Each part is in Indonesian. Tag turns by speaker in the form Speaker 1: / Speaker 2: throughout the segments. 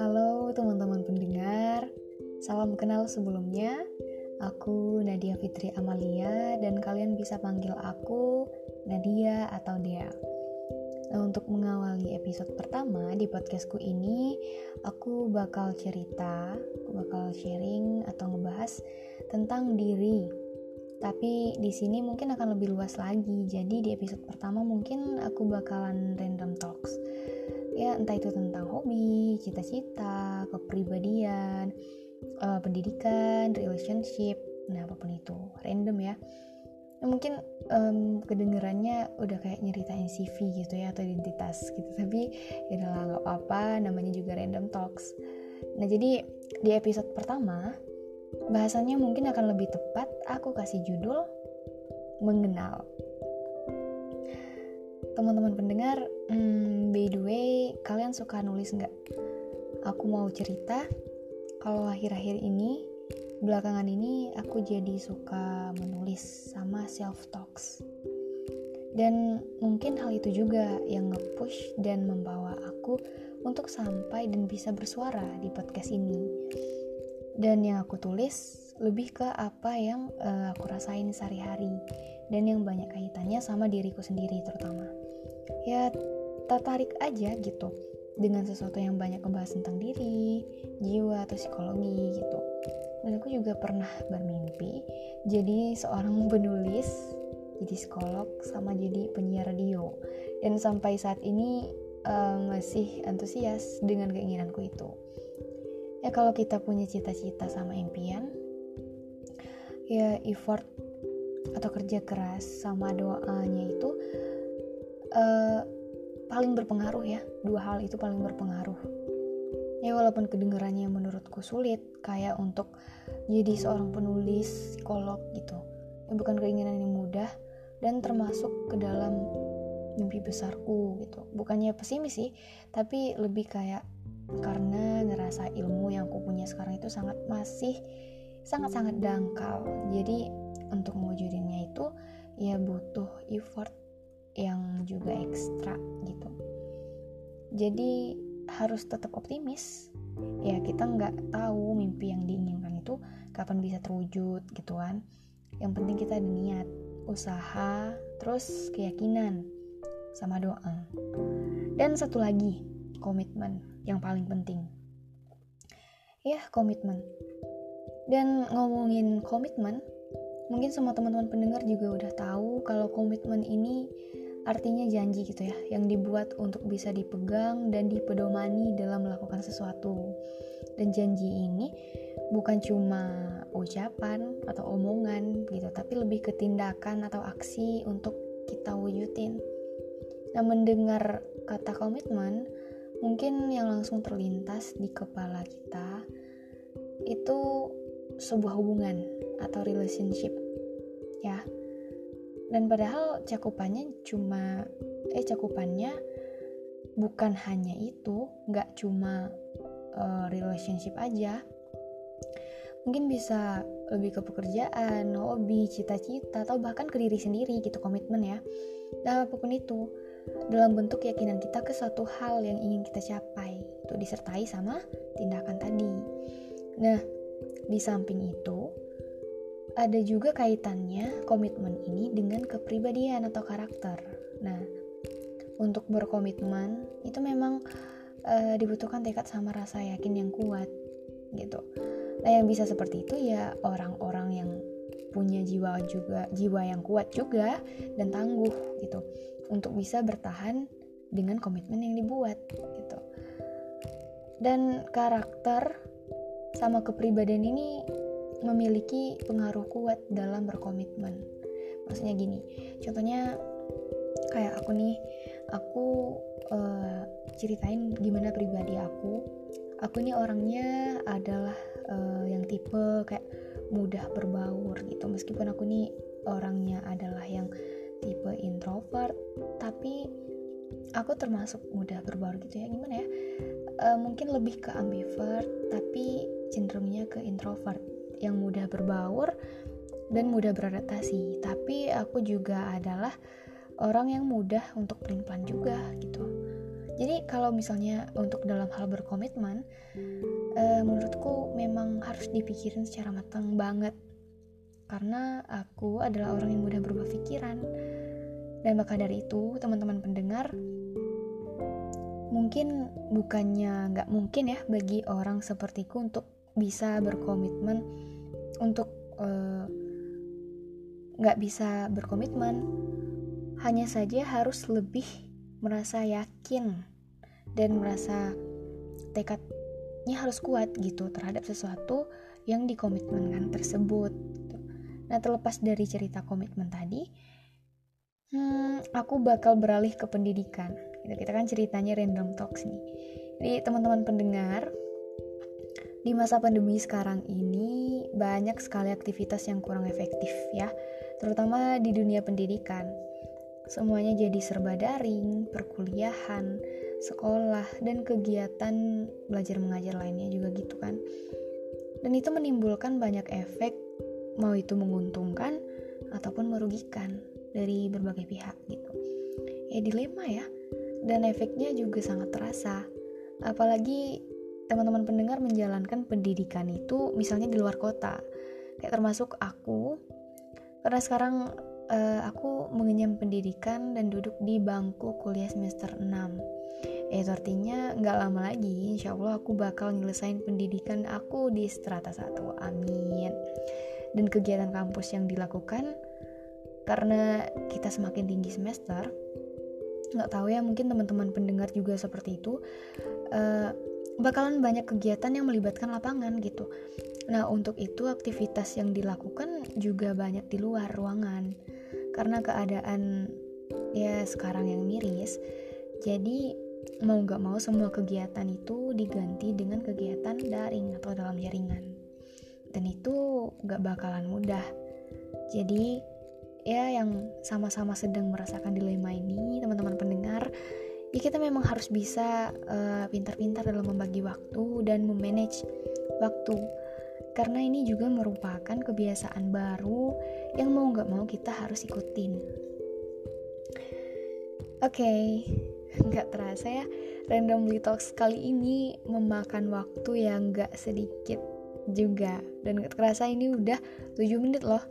Speaker 1: Halo teman-teman pendengar, salam kenal sebelumnya. Aku Nadia Fitri Amalia dan kalian bisa panggil aku Nadia atau Dea. Nah, untuk mengawali episode pertama di podcastku ini, aku bakal cerita, aku bakal sharing atau ngebahas tentang diri tapi di sini mungkin akan lebih luas lagi. Jadi di episode pertama mungkin aku bakalan random talks. Ya, entah itu tentang hobi, cita-cita, kepribadian, uh, pendidikan, relationship, nah apa pun itu, random ya. Mungkin um, kedengerannya udah kayak nyeritain CV gitu ya atau identitas gitu tapi ya udahlah nggak apa-apa namanya juga random talks nah jadi di episode pertama Bahasanya mungkin akan lebih tepat aku kasih judul mengenal. Teman-teman pendengar, hmm, by the way, kalian suka nulis nggak? Aku mau cerita kalau akhir-akhir ini, belakangan ini aku jadi suka menulis sama self talks. Dan mungkin hal itu juga yang nge-push dan membawa aku untuk sampai dan bisa bersuara di podcast ini dan yang aku tulis lebih ke apa yang uh, aku rasain sehari-hari dan yang banyak kaitannya sama diriku sendiri terutama ya tertarik aja gitu dengan sesuatu yang banyak membahas tentang diri, jiwa atau psikologi gitu. Dan aku juga pernah bermimpi jadi seorang penulis, jadi psikolog sama jadi penyiar radio. Dan sampai saat ini uh, masih antusias dengan keinginanku itu ya kalau kita punya cita-cita sama impian ya effort atau kerja keras sama doanya itu uh, paling berpengaruh ya. Dua hal itu paling berpengaruh. Ya walaupun kedengarannya menurutku sulit kayak untuk jadi seorang penulis psikolog gitu. Ya bukan keinginan yang mudah dan termasuk ke dalam mimpi besarku gitu. Bukannya pesimis sih tapi lebih kayak karena ngerasa ilmu yang aku punya sekarang itu sangat masih sangat-sangat dangkal. Jadi untuk mewujudinnya itu ya butuh effort yang juga ekstra gitu. Jadi harus tetap optimis. Ya kita nggak tahu mimpi yang diinginkan itu kapan bisa terwujud gitu kan. Yang penting kita ada niat usaha terus keyakinan sama doa. Dan satu lagi komitmen yang paling penting. Ya, komitmen. Dan ngomongin komitmen, mungkin semua teman-teman pendengar juga udah tahu kalau komitmen ini artinya janji gitu ya, yang dibuat untuk bisa dipegang dan dipedomani dalam melakukan sesuatu. Dan janji ini bukan cuma ucapan atau omongan gitu, tapi lebih ke tindakan atau aksi untuk kita wujudin. Nah, mendengar kata komitmen, Mungkin yang langsung terlintas di kepala kita itu sebuah hubungan atau relationship, ya. Dan padahal cakupannya cuma eh cakupannya bukan hanya itu, nggak cuma uh, relationship aja. Mungkin bisa lebih ke pekerjaan, hobi, cita-cita, atau bahkan ke diri sendiri gitu komitmen ya. Dan apa pun itu, dalam bentuk keyakinan kita ke suatu hal yang ingin kita capai. Itu disertai sama tindakan tadi. Nah di samping itu ada juga kaitannya komitmen ini dengan kepribadian atau karakter. Nah untuk berkomitmen itu memang uh, dibutuhkan tekad sama rasa yakin yang kuat gitu. Nah yang bisa seperti itu ya orang-orang yang punya jiwa juga jiwa yang kuat juga dan tangguh gitu untuk bisa bertahan dengan komitmen yang dibuat gitu. Dan karakter sama kepribadian ini memiliki pengaruh kuat dalam berkomitmen. Maksudnya gini, contohnya kayak aku nih, aku uh, ceritain gimana pribadi aku. Aku ini orangnya adalah uh, yang tipe kayak mudah berbaur gitu. Meskipun aku nih orangnya adalah yang aku termasuk mudah berbaur gitu ya gimana ya? E, mungkin lebih ke ambivert tapi cenderungnya ke introvert. Yang mudah berbaur dan mudah beradaptasi. Tapi aku juga adalah orang yang mudah untuk pelin juga gitu. Jadi kalau misalnya untuk dalam hal berkomitmen uh, menurutku memang harus dipikirin secara matang banget. Karena aku adalah orang yang mudah berubah pikiran dan maka dari itu teman-teman pendengar mungkin bukannya nggak mungkin ya bagi orang sepertiku untuk bisa berkomitmen untuk eh, nggak uh, bisa berkomitmen hanya saja harus lebih merasa yakin dan merasa tekadnya harus kuat gitu terhadap sesuatu yang dikomitmenkan tersebut. Nah terlepas dari cerita komitmen tadi, hmm, aku bakal beralih ke pendidikan. Gitu kita kan ceritanya random talks nih. Jadi teman-teman pendengar di masa pandemi sekarang ini banyak sekali aktivitas yang kurang efektif ya terutama di dunia pendidikan. Semuanya jadi serba daring perkuliahan sekolah dan kegiatan belajar mengajar lainnya juga gitu kan. Dan itu menimbulkan banyak efek mau itu menguntungkan ataupun merugikan dari berbagai pihak gitu ya dilema ya dan efeknya juga sangat terasa. Apalagi teman-teman pendengar menjalankan pendidikan itu misalnya di luar kota. Kayak termasuk aku karena sekarang uh, aku mengenyam pendidikan dan duduk di bangku kuliah semester 6. Itu artinya nggak lama lagi insya Allah aku bakal nyelesain pendidikan aku di strata 1 amin dan kegiatan kampus yang dilakukan karena kita semakin tinggi semester nggak tahu ya mungkin teman-teman pendengar juga seperti itu uh, bakalan banyak kegiatan yang melibatkan lapangan gitu. Nah untuk itu aktivitas yang dilakukan juga banyak di luar ruangan karena keadaan ya sekarang yang miris. Jadi mau nggak mau semua kegiatan itu diganti dengan kegiatan daring atau dalam jaringan. Dan itu nggak bakalan mudah. Jadi ya yang sama-sama sedang merasakan dilema ini teman-teman pendengar ya kita memang harus bisa eh, pintar-pintar dalam membagi waktu dan memanage waktu. Karena ini juga merupakan kebiasaan baru yang mau nggak mau kita harus ikutin. Oke okay, nggak terasa ya randomly talks kali ini memakan waktu yang nggak sedikit juga. Dan gak terasa ini udah 7 menit loh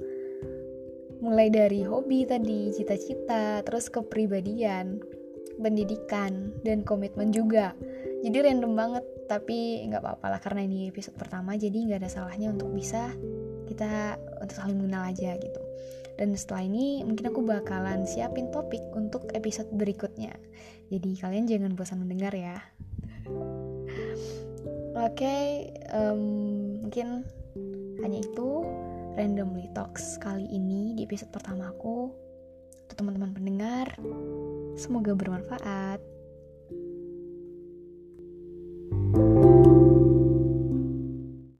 Speaker 1: mulai dari hobi tadi, cita-cita, terus kepribadian, pendidikan, dan komitmen juga. Jadi random banget, tapi nggak apa-apa lah karena ini episode pertama, jadi nggak ada salahnya untuk bisa kita untuk saling mengenal aja gitu. Dan setelah ini mungkin aku bakalan siapin topik untuk episode berikutnya. Jadi kalian jangan bosan mendengar ya. Oke, okay, um, mungkin hanya itu Randomly Talks kali ini di episode pertama aku untuk teman-teman pendengar. Semoga bermanfaat.